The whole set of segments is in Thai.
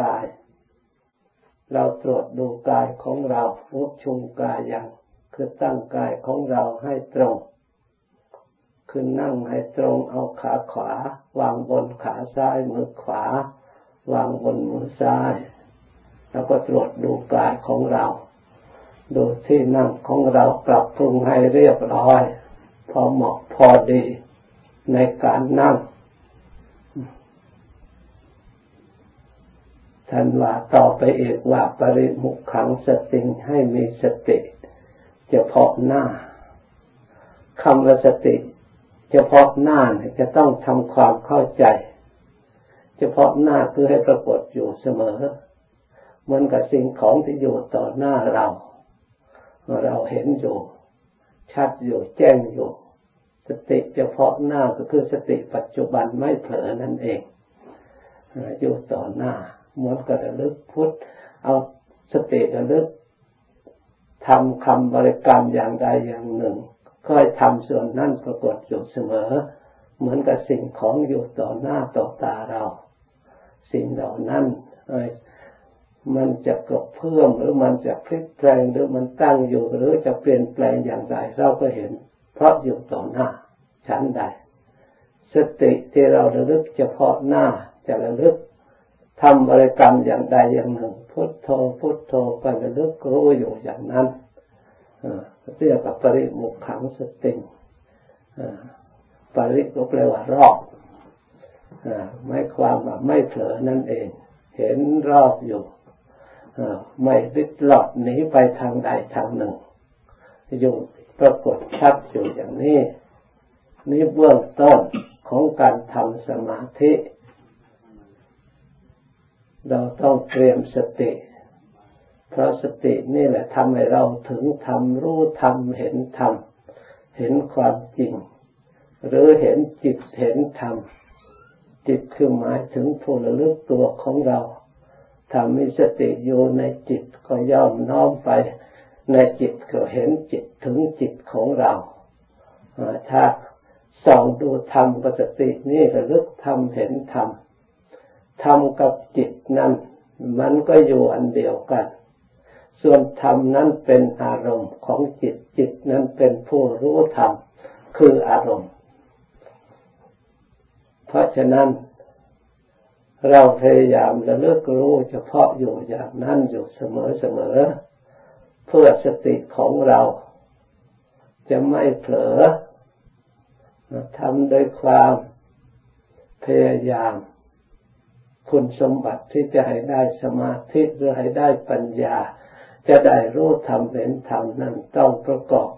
กาย เราตรวจดูกายของเราฟุบชุมกายอย่างคือตั้งกายของเราให้ตรงคือนั่งให้ตรงเอาขาขวา วางบนขาซ้ายมือขวา วางบนมือซ้าย แล้วก็ตรวจดูกายของเรา ดูที่นั่งของเราปรับปรุงให้เรียบร้อย พอเหมาะพอดีในการนั่ง ท่านว่าต่อไปเอกว่าปริมุขขังสติให้มีสติเฉพาะหน้าคำว่าสติเฉพาะหน้าเนี่ยจะต้องทำความเข้าใจ เฉพาะหน้าคือให้ปรากฏอยู่เสมอเหมือนกับสิ่งของที่อยู่ต่อหน้าเรา เราเห็นอยู่ ชัดอยู่แจ้งอยู่ สติเฉพาะหน้าก็คือสติปัจจุบันไม่เผลอนั่นเองอยู่ต่อหน้า เหมือนกับระลึกพุทธเอาสติระลึกทำคำบริกรรมอย่างใดอย่างหนึ่งค่อยทำส่วนนั้นปรากฏอยู่เสมอ เหมือนกับสิ่งของอยู่ต่อหน้าต่อตาเรา สิ่งเหล่านั้นมันจะกระเพื่มหรือมันจะพลิกแปลงหรือมันตั้งอยู่หรือจะเปลี่ยนแปลงอย่างไรเราก็เห็น เพราะอยู่ต่อหน้าชั้นใด สติที่เราระลึกเฉพาะหน้าจะระลึก ทำบริกรรมอย่างใดอย่างหนึ่ง พุทโธพุทโธไประลึกรู้อยู่อย่างนั้นเรียกว่าปริมุขขังสติปริก็แปลว่ารอบไม่ความว่าไม่เผลอนั่นเอง เห็นรอบอยู่ไม่ลิดหลอดหนีไปทางใดทางหนึ่ง อยู่ปรากฏชัดอยู่อย่างนี้ นี่เบื้องต้นของการทำสมาธิ เราต้องเตรียมสติ เพราะสตินี่แหละทำให้เราถึงทำรู้ทำเห็นธรรมเห็นความจริง หรือเห็นจิตเห็นธรรมจิตคือหมายถึงผู้ระลึกตัวของเราทำมีสติอยู่ในจิตก็ย่อมน้อมไป ในจิตก็เห็นจิตถึงจิตของเรา ถ้าส่องดูธรรมกับสตินี่ระลึกธรรมเห็นธรรม ธรรมกับจิตนั้น มันก็อยู่อันเดียวกัน ส่วนธรรมนั้นเป็นอารมณ์ของจิต จิตนั้นเป็นผู้รู้ธรรม คืออารมณ์ เพราะฉะนั้น เราพยายามระลึกรู้เฉพาะอยู่อย่างนั้นอยู่เสมอเสมอ เพื่อสติของเรา จะไม่เผลอทำโดยความพยายาม คุณสมบัติที่จะให้ได้สมาธิหรือให้ได้ปัญญา จะได้รู้ธรรมเห็นธรรมนั้นต้องประกอบ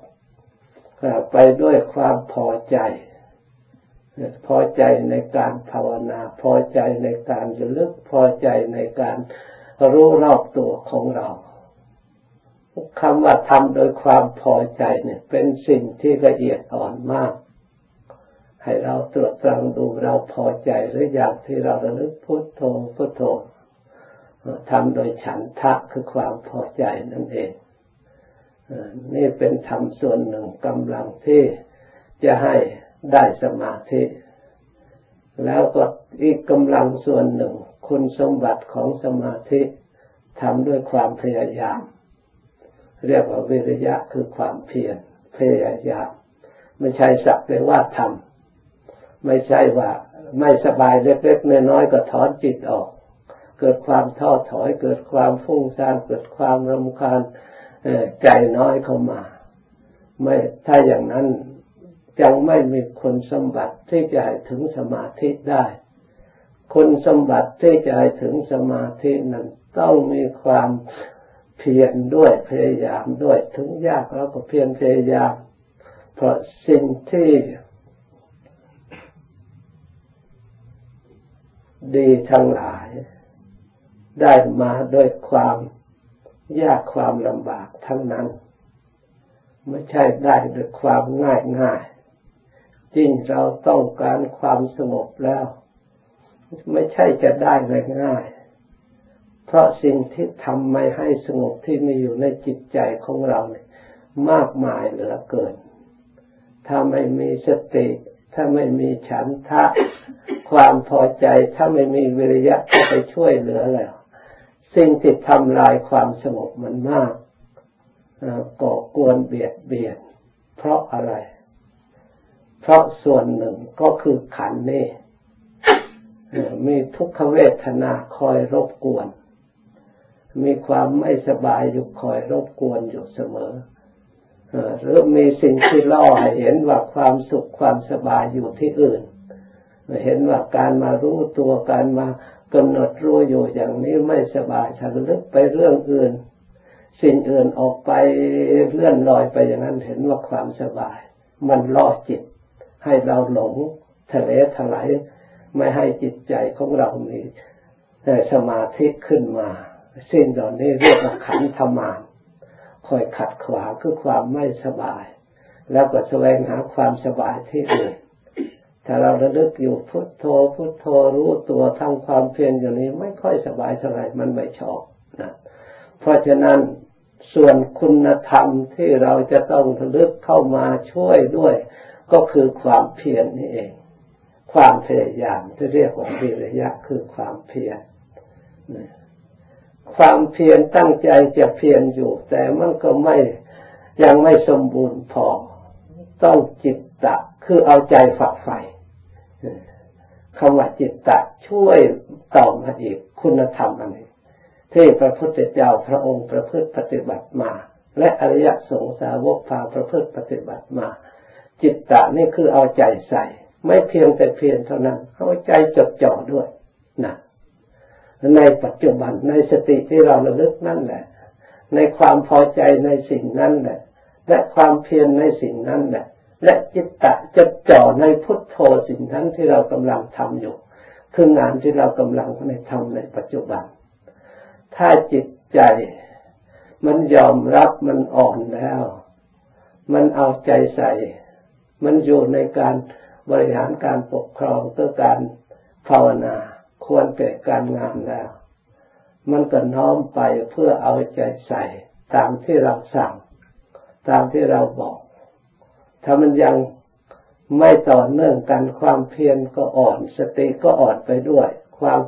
ไปด้วยความพอใจ พอใจในการภาวนา พอใจในการระลึกพอใจในการรู้รอบตัวของเราคำว่าทำโดยความพอใจเนี่ย เป็นสิ่งที่ละเอียดอ่อนมาก ให้เราตรวจตรังดูเราพอใจหรืออยางที่เราระลึกพุทโธพุทโธทำโดยฉันทะคือความพอใจนั่นเองนี่เป็นธรรมส่วนหนึ่งกำลังที่จะให้ได้สมาธิ แล้วก็อีกกำลังส่วนหนึ่ง คุณสมบัติของสมาธิทำด้วยความพยายาม เรียกว่าวิริยะคือความเพียรพยายามไม่ใช่สักแต่ว่าทำ ไม่ใช่ว่าไม่สบายเล็กๆน้อยๆก็ถอนจิตออก เกิดความท้อถอย เกิดความฟุ้งซ่านเกิดความรำคาญใจน้อยเข้ามา ไม่ถ้าอย่างนั้นยังไม่มีคนสมบัติที่จะให้ถึงสมาธิได้ คนสมบัติที่จะให้ถึงสมาธินั้นต้องมีความเพียรด้วยพยายามด้วยถึงยากเราก็เพียรพยายาม เพราะสิ่งที่ ดีทั้งหลาย ได้มาด้วยความยากความลำบากทั้งนั้น ไม่ใช่ได้ด้วยความง่ายง่ายจริงเราต้องการความสงบแล้ว ไม่ใช่จะได้ง่ายง่ายเพราะสิ่งที่ทำไม่ให้สงบที่มีอยู่ในจิตใจของเราเนี่ยมากมายเหลือเกิน ถ้าไม่มีสติ ถ้าไม่มีฉันทะความพอใจ ถ้าไม่มีวิริยะเข้าไปช่วยเหลือแล้ว สิ่งที่ทำลายความสงบมันมากก่อกวนเบียดเบียน เพราะอะไร เพราะส่วนหนึ่งก็คือขันนี่มีทุกขเวทนาคอยรบกวน มีความไม่สบายอยู่คอยรบกวนอยู่เสมอ หรือมีสิ่งที่ล่อให้เห็นว่าความสุขความสบายอยู่ที่อื่น เห็นว่าการมารู้ตัวการมากำหนดรู้อยู่อย่างนี้ไม่สบายถ้าลึกไปเรื่องอื่น สิ่งอื่นออกไปเลื่อนลอยไปอย่างนั้นเห็นว่าความสบาย มันล่อจิต ให้เราหลงทะเลถลายไม่ให้จิตใจของเรามีสมาธิขึ้นมา สิ่งเหล่านี้เรียกว่าขันธมาน คอยขัดขวางคือความไม่สบาย แล้วก็แสวงหาความสบายที่อื่นถ้าเราระลึกอยู่พุทโธพุทโธรู้ตัวทั้งความเพียรอย่างนี้ไม่ค่อยสบายเท่าไหร่มันไม่ชอบนะเพราะฉะนั้นส่วนคุณธรรมที่เราจะต้องระลึกเข้ามาช่วยด้วย ก็คือความเพียรนนี่เอง ความพยายามที่เรียกว่าวิริยะคือความเพียร ความเพียรตั้งใจจะเพียรอยู่ แต่มันก็ไม่ยังไม่สมบูรณ์พอ ต้องจิตตะ คือเอาใจฝักใฝ่คำว่าจิตตะช่วยต่อมาอีกคุณธรรมอันนี้ที่พระพุทธเจ้าพระองค์ประพฤติปฏิบัติมา และอริยสงสาวกพาประพฤติปฏิบัติมา จิตตะนี่คือเอาใจใส่ ไม่เพียงแต่เพียงเท่านั้นเอาใจจดจ่อด้วยนะ ในปัจจุบันในสติที่เราระลึกนั่นแหละ ในความพอใจในสิ่งนั้นแหละ และความเพียรในสิ่งนั้นแหละ และจิตตะจะจ่อในพุทโธสิ่งนั้นที่เรากำลังทำอยู่ คืองานที่เรากำลังในทำในปัจจุบัน ถ้าจิตใจมันยอมรับมันอ่อนแล้ว มันเอาใจใส่ มันอยู่ในการบริหารการปกครองเพื่อการภาวนา ควรแก่การงานแล้ว มันก็น้อมไปเพื่อเอาใจใส่ตามที่เราสั่ง ตามที่เราบอก ถ้ามันยังไม่ต่อเนื่องกันความเพียรก็อ่อน สติก็อ่อนไปด้วย ความ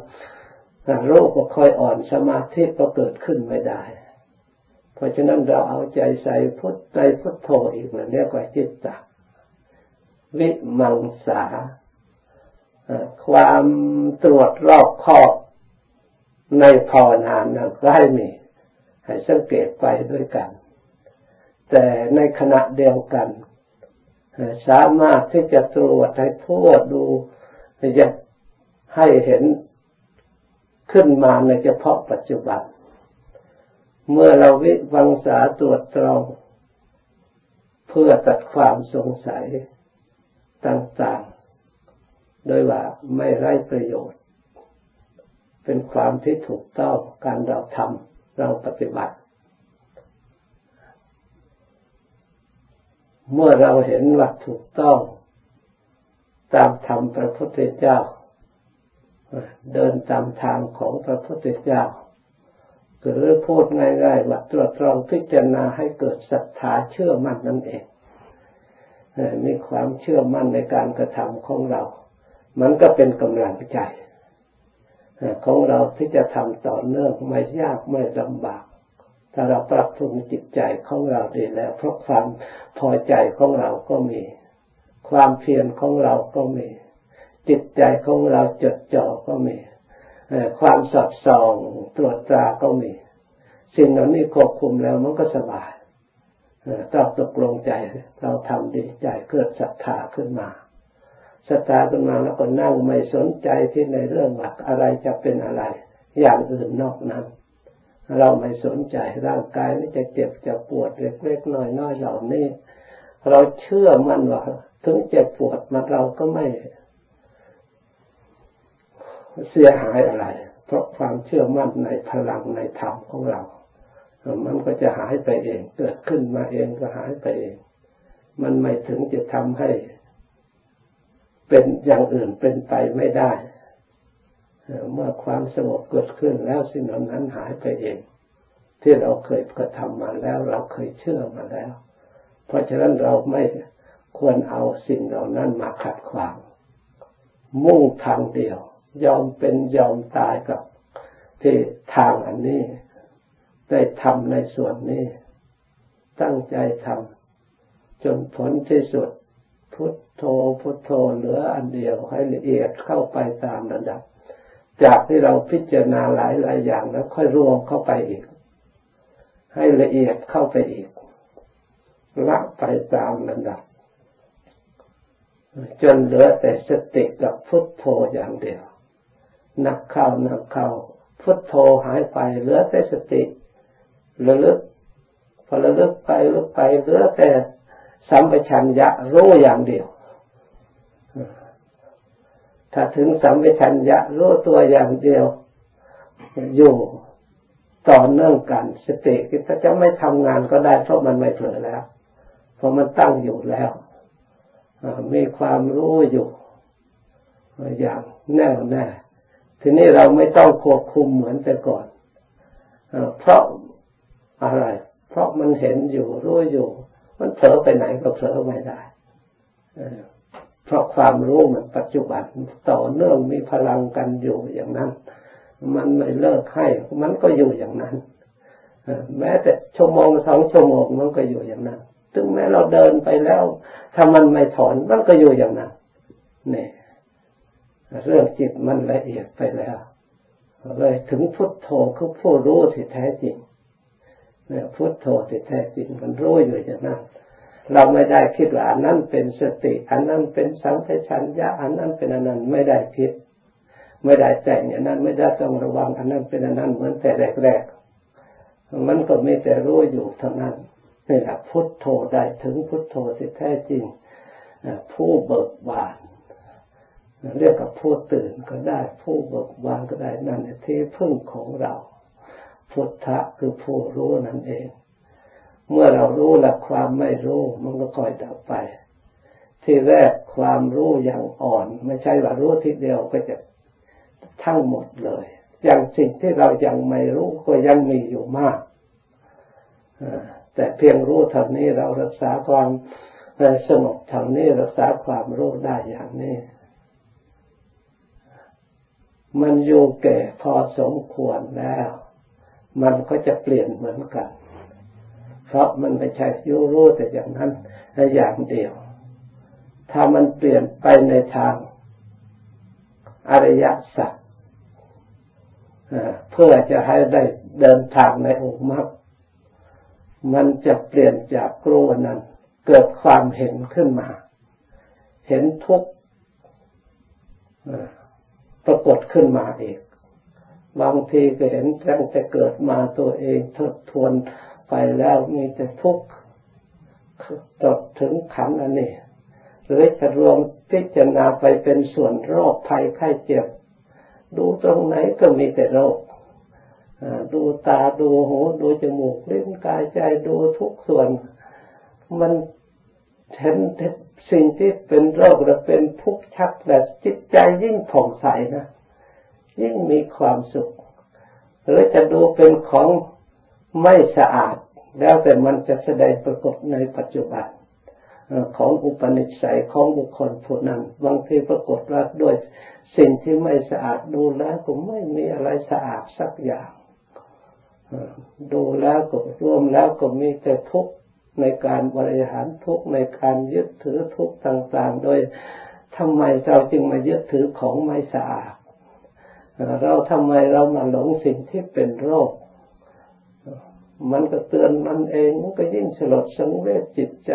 โรู้ก็ค่อยอ่อนสมาธิก็เกิดขึ้นไม่ได้ เพราะฉะนั้นเราเอาใจใส่พุทธใจพุทโธอีกเหมือนเรียกว่าจิตตะวิมังสา ความตรวจรอบคอบในภาวนานั้นก็ให้มี ให้สังเกตไปด้วยกัน แต่ในขณะเดียวกันสามารถที่จะตรวจให้ทั่วดูจะให้เห็นขึ้นมาในเฉพาะปัจจุบัน เมื่อเราวิวังษาตรวจตรอง เพื่อตัดความสงสัยต่าง โดยว่าไม่ไร้ประโยชน์ เป็นความที่ถูกต้องการเราทำเราปฏิบัติ เมื่อเราเห็นว่าถูกต้อง ตามธรรมพระพุทธเจ้า เดินตามทางของพระพุทธเจ้าหรือพูดง่ายๆว่าตรวจตรองพิจารณาให้เกิดศรัทธาเชื่อมั่นนั่นเองมีความเชื่อมั่นในการกระทำของเรา มันก็เป็นกำลังใจของเราที่จะทำต่อเนื่องไม่ยากไม่ลำบาก ถ้าเราปรับปรุงจิตใจของเราดีแล้ว เพราะความพอใจของเราก็มี ความเพียรของเราก็มี จิตใจของเราจดจ่อก็มีความสอดส่องตรวจตราก็มี สิ่งเหล่านี้ควบคุมแล้วมันก็สบายเราตกลงใจ เราทำดีใจเกิดศรัทธาขึ้นมา ศรัทธาขึ้นมาแล้วก็นั่งไม่สนใจที่ในเรื่องว่าอะไรจะเป็นอะไร อย่างอื่นนอกนั้น เราไม่สนใจร่างกายนี่จะเจ็บจะปวดเล็กๆน้อยๆเหล่านี้ เราเชื่อมั่นว่าถึงเจ็บปวดมันเราก็ไม่เสียหายอะไร เพราะความเชื่อมั่นในพลังในธรรมของเรา มันก็จะหายไปเอง เกิดขึ้นมาเองก็หายไปเอง มันไม่ถึงจะทำให้ เป็นอย่างอื่นเป็นไปไม่ได้เมื่อความสงบเกิดขึ้นแล้วสิ่งนั้นหายไปเอง ที่เราเคยกระทำมาแล้ว เราเคยเชื่อมาแล้ว เพราะฉะนั้นเราไม่ควรเอาสิ่งเหล่านั้นมาขัดขวาง มุ่งทางเดียว ยอมเป็นยอมตายกับที่ทางอันนี้ ได้ทำในส่วนนี้ ตั้งใจทำจนผลที่สุด พุทโธพุทโธเหลืออันเดียวให้ละเอียดเข้าไปตามระดับ จากที่เราพิจารณาหลายหลายอย่างแล้วค่อยรวมเข้าไปอีก ให้ละเอียดเข้าไปอีกละไปตามระดับ จนเหลือแต่สติกับพุทโธอย่างเดียว นักเข้านักเข้าพุทโธหายไปเหลือแต่สติระลึกพอระลึกไประลึกไปเหลือแต่ สัมปชัญญะรู้อย่างเดียว ถ้าถึงสัมปชัญญะรู้ตัวอย่างเดียว อยู่ต่อเนื่องกันสติก็จะไม่ทำงานก็ได้เพราะมันไม่เผลอแล้ว เพราะมันตั้งอยู่แล้วมีความรู้อยู่อย่างแน่วแน่ทีนี้เราไม่ต้องควบคุมเหมือนแต่ก่อนเพราะอะไร เพราะมันเห็นอยู่รู้อยู่ มันเผลอไปไหนก็เผลอไม่ได้เพราะความรู้มันปัจจุบันต่อเนื่องมีพลังกันอยู่อย่างนั้น มันไม่เลิกให้มันก็อยู่อย่างนั้นแม้แต่ชั่วโมงสองชั่วโมงมันก็อยู่อย่างนั้นถึงแม้เราเดินไปแล้ว ถ้ามันไม่ถอนมันก็อยู่อย่างนั้นเนี่ยเรื่องจิตมันละเอียดไปแล้วเลยถึงพุทโธคือผู้รู้ที่แท้จริง เนี่ยพุทโธที่แท้จริงมันรู้อยู่อย่างนั้นเราไม่ได้คิดว่าอันนั้นเป็นสติ อันนั้นเป็นสังเชัญญะอันนั้นเป็นอันนั้นไม่ได้คิด ไม่ได้ใจอย่างนั้นไม่ได้ต้องระวัง อันนั้นเป็นอันนั้นเหมือนแต่แรกๆมันก็มีแต่รู้อยู่เท่านั้นนี่แหละพุทโธได้ถึงพุทโธที่แท้จริงผู้เบิกบานเรียกกับผู้ตื่นก็ได้ ผู้เบิกบานก็ได้นั่นที่พึ่งของเรา พุทธะคือผู้รู้นั่นเอง เมื่อเรารู้แล้วความไม่รู้มันก็ค่อยดับไป ที่แรกความรู้อย่างอ่อน ไม่ใช่ว่ารู้ทีเดียวก็จะทั้งหมดเลย อย่างสิ่งที่เรายังไม่รู้ก็ยังมีอยู่มากแต่เพียงรู้เท่านี้เรารักษาความสงบเท่านี้รักษาความรู้ได้อย่างนี้มันอยู่แก่พอสมควรแล้ว มันก็จะเปลี่ยนเหมือนกัน เพราะมันไม่ใช่ยูรู้แต่อย่างนั้นอย่างเดียว ถ้ามันเปลี่ยนไปในทางอริยสัจเพื่อจะให้ได้เดินทางในองค์มรรคมันจะเปลี่ยนจากกลัวนั้น เกิดความเห็นขึ้นมา เห็นทุกข์ปรากฏขึ้นมาเอง บางทีก็เห็นตั้งแต่เกิดมาตัวเองทบทวนไปแล้วมีแต่ทุกข์ตดถึงขันอันนี้หรือจะรวมพิจารณาไปเป็นส่วนโรคภัยไข้เจ็บ ดูตรงไหนก็มีแต่โรคดูตาดูหูดูจมูกลิ้นกายใจดูทุกส่วน มันเห็นสิ่งที่เป็นโรคและเป็นทุกข์ชักแต่จิตใจยิ่งผ่องใสนะ ยิ่งมีความสุข หรือจะดูเป็นของไม่สะอาด แล้วแต่มันจะแสดงปรากฏในปัจจุบันของอุปนิสัยของบุคคลผู้นั้นบางทีปรากฏว่าด้วยสิ่งที่ไม่สะอาดดูแล้วก็ไม่มีอะไรสะอาดสักอย่างดูแล้วก็รวมแล้วก็มีแต่ทุกข์ในการบริหารทุกข์ในการยึดถือทุกข์ต่าง ๆ โดยทำไมเราจึงมายึดถือของไม่สะอาด เราทำไมเรามาหลงสิ่งที่เป็นโรค มันก็เตือนมันเองมันก็ยิ่งสลดสังเวชจิตใจ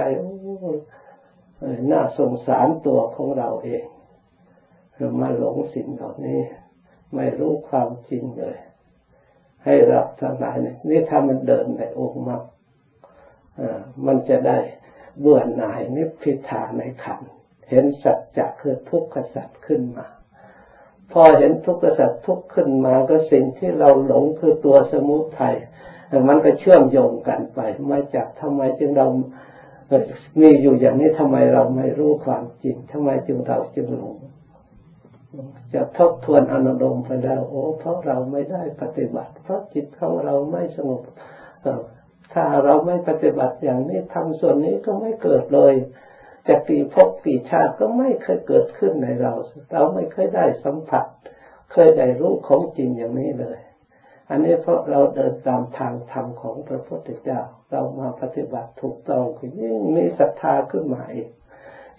น่าสงสารตัวของเราเองมาหลงสิ่งเหล่านี้ ไม่รู้ความจริงเลย ให้รับทั้งหลายนี่ถ้ามันเดินในองค์มรรคมันจะได้เบื่อหน่ายนิพพิทาในขันเห็นสัจจะคือทุกขสัจขึ้นมา พอเห็นทุกข์สัจทุกข์ขึ้นมาก็สิ่งที่เราหลงคือตัวสมุทัยมันก็เชื่อมโยงกันไปมาจากทำไมจึงเรามีอยู่อย่างนี้ทำไมเราไม่รู้ความจริงทำไมจึงเราจึงหลงจะทบทวนอนุโลมไปแล้วโอ้เพราะเราไม่ได้ปฏิบัติ เพราะจิตของเราไม่สงบถ้าเราไม่ปฏิบัติอย่างนี้ทำส่วนนี้ก็ไม่เกิดเลย จะกี่พบกี่ชาติก็ไม่เคยเกิดขึ้นในเรา เราไม่เคยได้สัมผัส เคยได้รู้ของจริงอย่างนี้เลย อันนี้เพราะเราเดินตามทางธรรมของพระพุทธเจ้า เรามาปฏิบัติถูกต้องก็ยิ่งมีศรัทธาขึ้นมาอีก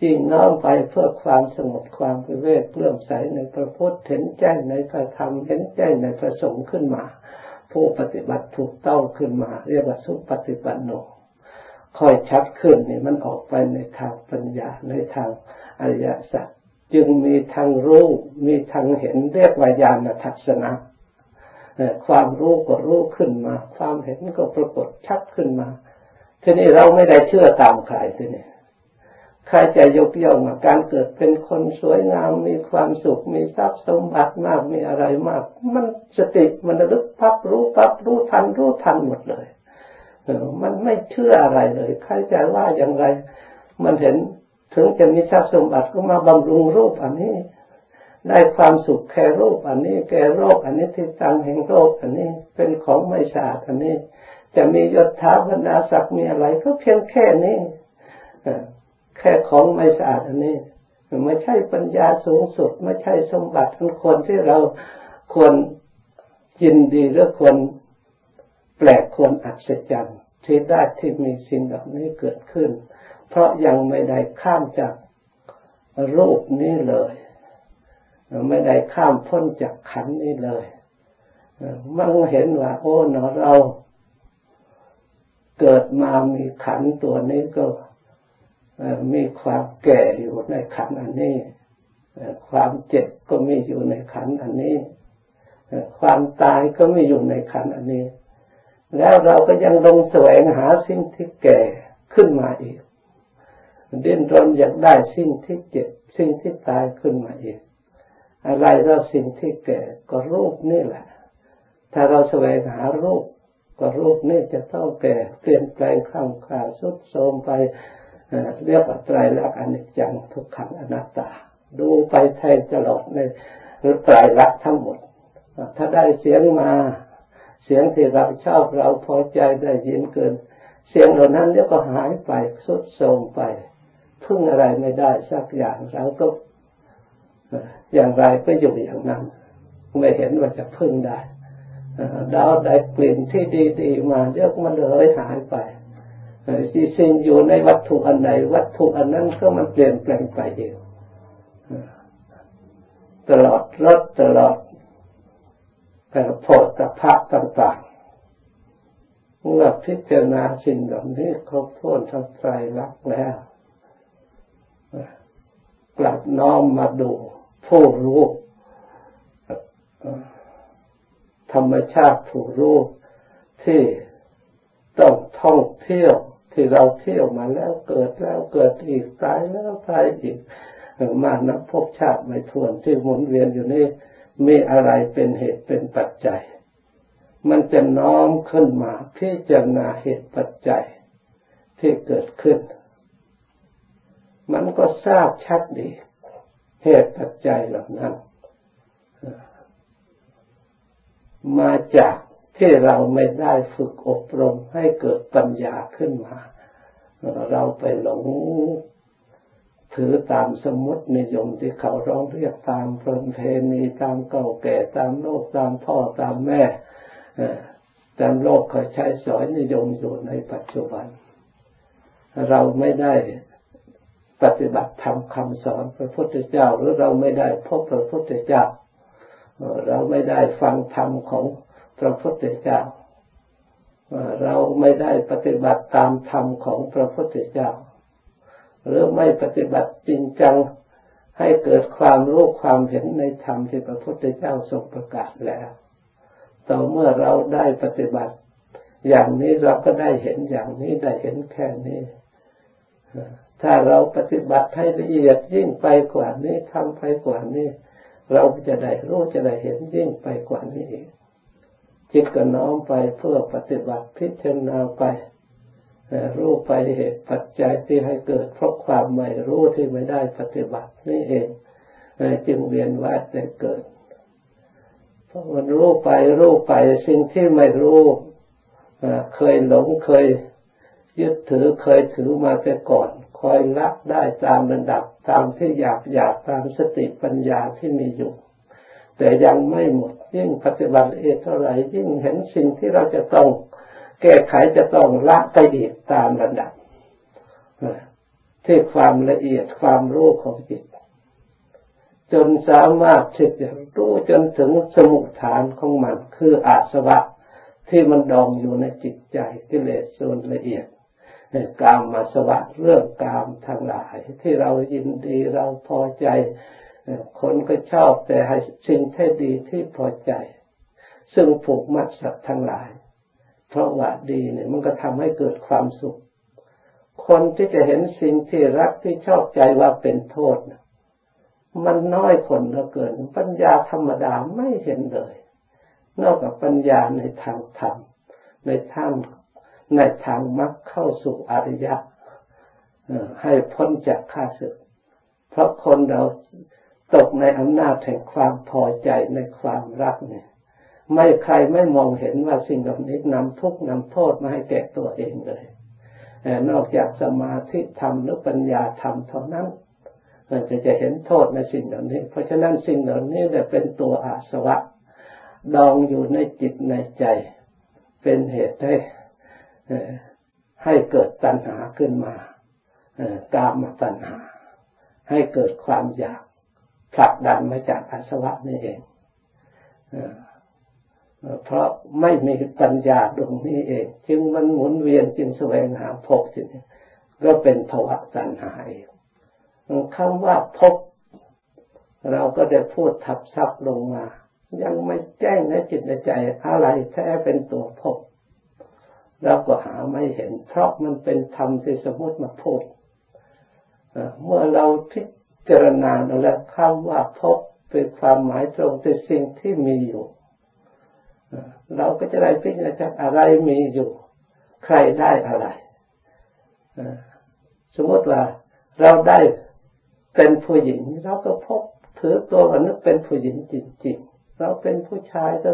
ยิ่งน้อมไปเพื่อความสงบความเวทเลื่อมใสในพระพุทธเห็นแจ้งในพระธรรมเห็นแจ้งในพระสงฆ์ขึ้นมา ผู้ปฏิบัติถูกต้องขึ้นมา เรียกว่าสุปฏิปันโน ค่อยชัดขึ้นนี่มันออกไปในทางปัญญาในทางอริยสัจจึงมีทางรู้มีทางเห็นเรียกว่าญาณทัศนะความรู้ก็รู้ขึ้นมา ความเห็นก็ปรากฏชัดขึ้นมาทีนี้เราไม่ได้เชื่อตามใครทีนี้ใครจะยกย่องการเกิดเป็นคนสวยงามมีความสุขมีทรัพย์สมบัติมากมีอะไรมาก มันสติมันระลึกพับรู้พับรู้ทันรู้ทันหมดเลย มันไม่เชื่ออะไรเลย ใครจะว่าอย่างไร มันเห็นถึงจะมีทรัพย์สมบัติก็มาบำรุงรูปอันนี้ ได้ความสุขแค่รูปอันนี้ แก่โรคอันนี้ที่ตังแห่งโรคอันนี้ เป็นของไม่สะอาดอันนี้ จะมียศถาบรรดาศักดิ์มีอะไรก็เพียงแค่นี้แค่ของไม่สะอาดอันนี้ไม่ใช่ปัญญาสูงสุด ไม่ใช่สมบัติทั้งคนที่เราควรยินดีหรือควร แปลกควรอัศจรรย์ที่ได้ที่มีสิ่งแบบนี้เกิดขึ้น เพราะยังไม่ได้ข้ามจากรูปนี้เลย ไม่ได้ข้ามพ้นจากขันนี้เลยมันเห็นว่า โอ้เนอเรา เกิดมามีขันตัวนี้ก็มีความแก่อยู่ในขันอันนี้ความเจ็บก็มีอยู่ในขันอันนี้ ความตายก็มีอยู่ในขันอันนี้ แล้วเราก็ยังลงแสวงหาสิ่งที่แก่ขึ้นมาอีกเดินรนอยากได้สิ่งที่เจ็บสิ่งที่ตายขึ้นมาอีก อะไรเราสิ่งที่แก่ก็รูปนี่แหละ ถ้าเราแสวงหารูป ก็รูปนี่จะต้องแก่เปลี่ยนแปลงข้ามขาสุดโทมไปเรียกว่าไตรลักษณ์อนิจจังทุกขังอนัตตา ดูไปแทนตลอดในไตรลักษณ์ทั้งหมด ถ้าได้เสียงมา เสียงที่เราชอบเราพอใจได้ยินเกิน เสียงเหล่านั้นเดี๋ยวก็หายไปสุดโทมไปพึ่งอะไรไม่ได้สักอย่างเราก็อย่างไรก็อยู่อย่างนั้น ไม่เห็นว่าจะพึ่งได้ดาวได้กลิ่นที่ดีๆมาเดี๋ยวมันเลยหายไปสิ่งอยู่ในวัตถุอันไหนวัตถุอันนั้นก็มันเปลี่ยนแปลงไปเองตลอดรถตลอด โพธพะต่างๆ เมื่อพิจารณาสิ่งเหล่านี้ครบถ้วนทั้งใจรักแล้วกลับน้อมมาดูผู้รู้ธรรมชาติผู้รู้ที่ต้องท่องเที่ยวที่เราเที่ยวมาแล้วเกิดแล้วเกิดอีกตายแล้วตายอีกมานับพบชาติไม่ทวนที่หมุนเวียนอยู่นี่ มีอะไรเป็นเหตุเป็นปัจจัย มันจะน้อมขึ้นมาพิจารณาเหตุปัจจัยที่เกิดขึ้น มันก็ทราบชัดดี เหตุปัจจัยเหล่านั้น มาจากที่เราไม่ได้ฝึกอบรมให้เกิดปัญญาขึ้นมา เราไปหลง ถือตามสมมตินิยมที่เขาร้องเรียกตามเพลินเพณีตามเก่าแก่ตามโลกตามพ่อตามแม่ตามโลกเขาใช้สอยนิยมอยู่ในปัจจุบัน เราไม่ได้ปฏิบัติธรรมคำสอนพระพุทธเจ้า หรือเราไม่ได้พบพระพุทธเจ้า เราไม่ได้ฟังธรรมของพระพุทธเจ้า เราไม่ได้ปฏิบัติตามธรรมของพระพุทธเจ้า หรือไม่ปฏิบัติจริงจังให้เกิดความรู้ความเห็นในธรรมที่พระพุทธเจ้าทรงประกาศแล้ว ต่อเมื่อเราได้ปฏิบัติ อย่างนี้เราก็ได้เห็นอย่างนี้ได้เห็นแค่นี้ ถ้าเราปฏิบัติให้ละเอียดยิ่งไปกว่านี้ทำไปกว่านี้ เราจะได้รู้จะได้เห็นยิ่งไปกว่านี้อีกจิตก็น้อมไปเพื่อปฏิบัติพิจารณาไป รู้ไปเหตุปัจจัยที่ให้เกิดเพราะความไม่รู้ที่ไม่ได้ปฏิบัตินี่เองจึงเวียนว่ายแต่เกิดเพราะมันรู้ไปรู้ไปสิ่งที่ไม่รู้เคยหลงเคยยึดถือเคยถือมาแต่ก่อนคอยละได้ตามระดับตามที่อยากอยากตามสติปัญญาที่มีอยู่ แต่ยังไม่หมดยิ่งปฏิบัติเอเท่าไหร่ยิ่งเห็นสิ่งที่เราจะต้อง แก้ไขจะต้องละไปอีกตามระดับที่ความละเอียดความรู้ของจิต จนสามารถที่จะรู้จนถึงสมุทฐานของมันคืออาสวะที่มันดองอยู่ในจิตใจกิเลสส่วนละเอียดกามมาสวะเรื่องกามทั้งหลาย ที่เรายินดีเราพอใจ คนก็ชอบแต่ให้สิ่งที่ดีที่พอใจ ซึ่งผูกมัดสัตว์ทั้งหลาย เพราะว่าดีเนี่ยมันก็ทำให้เกิดความสุข คนที่จะเห็นสิ่งที่รักที่ชอบใจว่าเป็นโทษมันน้อยคนเหลือเกิน ปัญญาธรรมดาไม่เห็นเลย นอกจากปัญญาในทางธรรมในทางในทางมรรคเข้าสู่อริยะให้พ้นจากข้าศึก เพราะคนเราตกในอำนาจแห่งความพอใจในความรักเนี่ย ไม่ใครไม่มองเห็นว่าสิ่งเหล่านี้นำทุกข์นำโทษมาให้แก่ตัวเองเลยนอกจากสมาธิธรรมหรือปัญญาธรรมเท่านั้นจะจะเห็นโทษในสิ่งเหล่านี้ เพราะฉะนั้นสิ่งเหล่านี้เนี่ยเป็นตัวอาสวะ ดองอยู่ในจิตในใจ เป็นเหตุให้ให้เกิดตัณหาขึ้นมากามตัณหา ให้เกิดความอยากผลักดันมาจากอาสวะนี่เอง เพราะไม่มีปัญญาตรงนี้เอง จึงมันหมุนเวียนจึงแสวงหาภพสิก็เป็นภวะตัณหาเองคำว่าภพเราก็ได้พูดทับซับลงมา ยังไม่แจ้งในจิตในใจอะไรแท้เป็นตัวภพเราก็หาไม่เห็น เพราะมันเป็นธรรมที่สมมติมาพูดเมื่อเราพิจารณาแล้วคำว่าพบเป็นความหมายตรงเป็นสิ่งที่มีอยู่ เราก็จะได้พิจารณาอะไรมีอยู่ ใครได้อะไรสมมติว่าเราได้เป็นผู้หญิง เราก็พบถือตัวว่านึกเป็นผู้หญิงจริงๆเราเป็นผู้ชายก็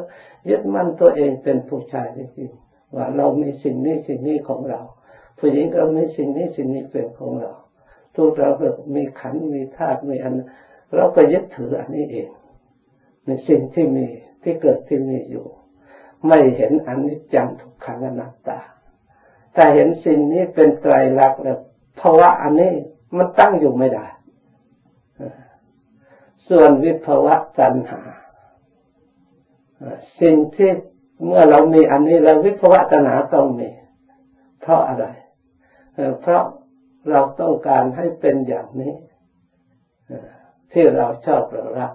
ยึดมั่นตัวเองเป็นผู้ชายจริงๆว่าเรามีสิ่งนี้สิ่งนี้ของเรา ผู้หญิงก็มีสิ่งนี้สิ่งนี้เป็นของเราทุกเราก็มีขันมีธาตุมีอัน เราก็ยึดถืออันนี้เอง ในสิ่งที่มีที่เกิดที่มีอยู่ ไม่เห็นอันนี้จังทุกขังอนัตตา ถ้าเห็นสิ่งนี้เป็นไตรลักษณ์แล้วภาวะอันนี้มันตั้งอยู่ไม่ได้ ส่วนวิภาวะจันหา สิ่งที่เมื่อเรามีอันนี้แล้ววิภวตนาต้องมี เพราะอะไร เพราะเราต้องการให้เป็นอย่างนี้ที่เราชอบเรารัก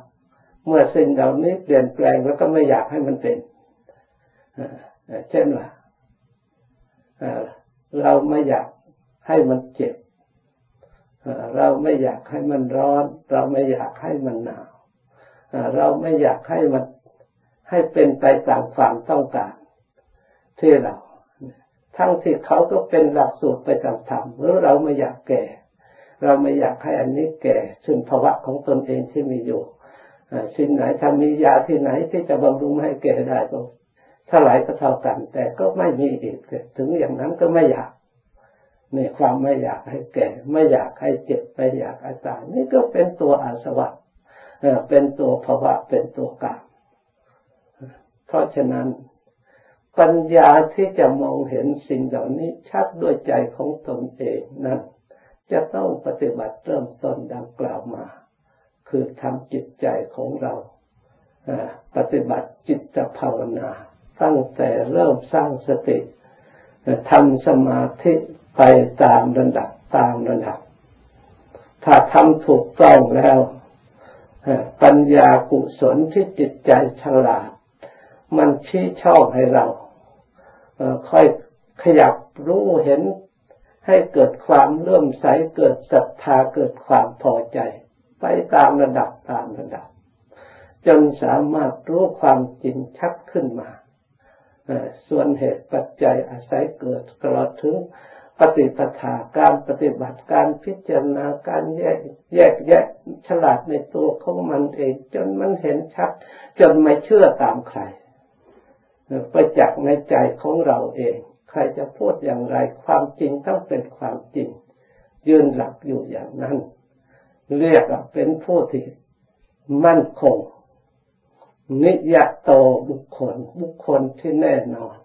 เมื่อสิ่งเหล่านี้เปลี่ยนแปลงแล้วก็ไม่อยากให้มันเป็น เช่นว่าเราไม่อยากให้มันเจ็บ เราไม่อยากให้มันร้อน เราไม่อยากให้มันหนาว เราไม่อยากให้มันให้เป็นไปตามความต้องการที่เรา ทั้งที่เขาก็เป็นหลักสูตรไปตามธรรมหรือเราไม่อยากแก่ เราไม่อยากให้อันนี้แก่ ซึ่งภาวะของตนเองที่มีอยู่สิ่งไหนถ้ามียาที่ไหนที่จะบำรุงให้แก่ได้ก็ เท่าไหร่ก็เท่ากัน แต่ก็ไม่มีอีกถึงอย่างนั้นก็ไม่อยากนี่ความไม่อยากให้แก่ ไม่อยากให้เจ็บไม่อยากให้ตายนี่ก็เป็นตัวอาสวะเป็นตัวภาวะเป็นตัวกรรมเพราะฉะนั้น ปัญญาที่จะมองเห็นสิ่งเหล่านี้ชัดด้วยใจของตนเองนั้นจะต้องปฏิบัติเริ่มต้นดังกล่าวมา คือทำจิตใจของเราปฏิบัติจิตภาวนา ตั้งแต่เริ่มสร้างสติทำสมาธิไปตามระดับตามระดับ ถ้าทำถูกต้องแล้วปัญญากุศลที่จิตใจฉลาด มันชี้ช่องให้เราค่อยขยับรู้เห็นให้เกิดความเลื่อมใสเกิดศรัทธาเกิดความพอใจ ไปตามระดับตามระดับ จนสามารถรู้ความจริงชัดขึ้นมา ส่วนเหตุปัจจัยอาศัยเกิดตลอดถึงปฏิปทาการปฏิบัติการพิจารณาการแยกแยกแยกฉลาดในตัวของมันเอง จนมันเห็นชัด จนไม่เชื่อตามใครไปจักในใจของเราเอง ใครจะพูดอย่างไรความจริงต้องเป็นความจริง ยืนหลักอยู่อย่างนั้น เรียกว่าเป็นผู้ที่มั่นคง นิยโตบุคคล บุคคลที่แน่นอน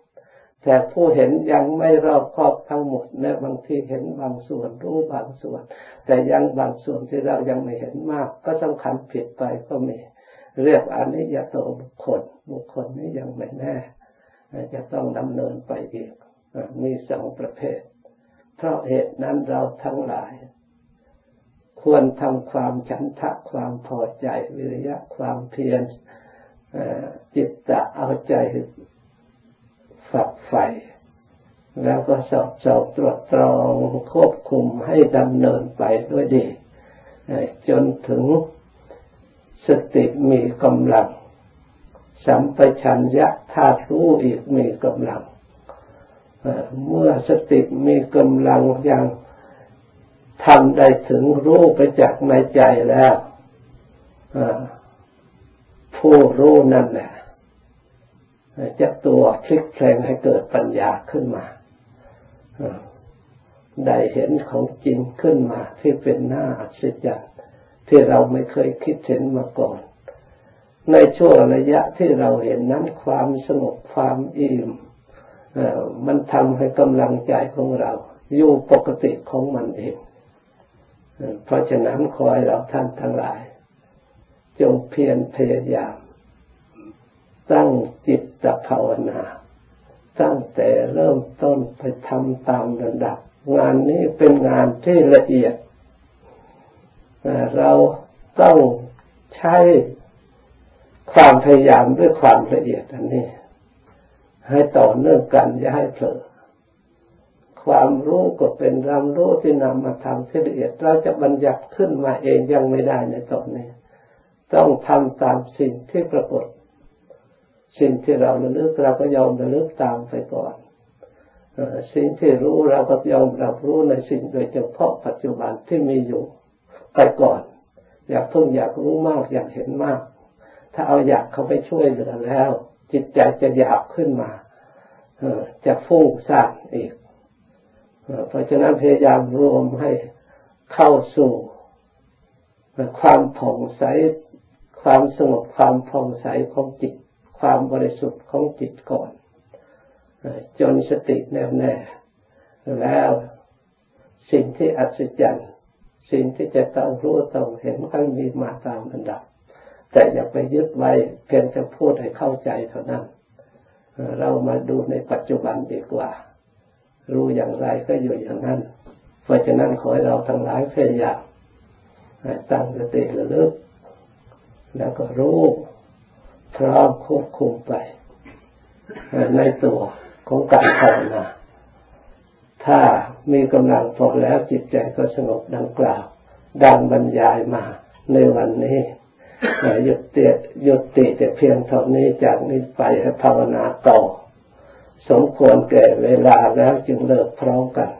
แต่ผู้เห็นยังไม่รอบครอบทั้งหมดนะบางทีเห็นบางส่วนรู้บางส่วน แต่ยังบางส่วนที่เรายังไม่เห็นมาก ก็สำคัญผิดไปก็มี เรียกอนิยโตบุคคล บุคคลนี้ยังไม่แน่ จะต้องดำเนินไปอีกมีสองประเภท เพราะเหตุนั้นเราทั้งหลายควรทำความฉันทะความพอใจวิริยะความเพียร จิตตะเอาใจฝักใฝ่แล้วก็สอบสอบตรวจตรองควบคุมให้ดำเนินไปด้วยดี จนถึงสติมีกำลัง สัมปชัญญะธาตุรู้อีกมีกำลัง เมื่อสติมีกำลังยังทำได้ถึงรู้ไปจากในใจแล้ว ผู้รู้นั่นแหละจะตัวพลิกแปลงให้เกิดปัญญาขึ้นมาได้เห็นของจริงขึ้นมาที่เป็นหน้าอัศจรรย์ที่เราไม่เคยคิดเห็นมาก่อน ในช่วงระยะที่เราเห็นนั้นความสงบความอิ่มมันทำให้กำลังใจของเราอยู่ปกติของมันเอง เพราะฉะนั้นขอให้เราท่านทั้งหลาย จงเพียรพยายาม ตั้งจิตตภาวนา ตั้งแต่เริ่มต้นไปทำตามระดับ งานนี้เป็นงานที่ละเอียด เราต้องใช้ความพยายามด้วยความละเอียดอันนี้ ให้ต่อเนื่องกันอย่าให้เผลอความรู้ก็เป็นรำรู้ที่นำมาทำที่ละเอียด เราจะบัญญัติขึ้นมาเองยังไม่ได้ในตอนนี้ ต้องทำตามสิ่งที่ปรากฏ สิ่งที่เราระลึกเราก็ยอมระลึกตามไปก่อนสิ่งที่รู้เราก็ยอมรับรู้ในสิ่งโดยเฉพาะปัจจุบันที่มีอยู่ไปก่อน อยากเพิ่งอยากรู้มากอยากเห็นมาก ถ้าเอาอยากเขาไปช่วยเหลือแล้ว จิตใจจะหยาบขึ้นมาจะฟุ้งซ่านอีกเพราะฉะนั้นพยายามรวมให้เข้าสู่ความผ่องใส ความสงบความผ่องใสของจิต ความบริสุทธิ์ของจิตก่อนจนสติแน่วแน่แล้วสิ่งที่อัศจรรย์สิ่งที่จะต้องรู้ต้องเห็นมันมีมาตามอันดับ แต่อย่าไปยึดไว้เพียงจะพูดให้เข้าใจเท่านั้น เรามาดูในปัจจุบันดีกว่า รู้อย่างไรก็อยู่อย่างนั้น เพราะฉะนั้นขอให้เราทั้งหลายพยายามตั้งสติระลึก แล้วก็รู้พร้อมควบคุมไป ในตัวของการภาวนาถ้ามีกำลังพอแล้วจิตใจก็สงบดังกล่าว ดังบรรยายมาในวันนี้หยุดเตียหยุดติแต่เพียงเท่านี้จากนี้ไปให้ภาวนาต่อ สมควรแก่เวลาแล้วจึงเลิกพร้อมกัน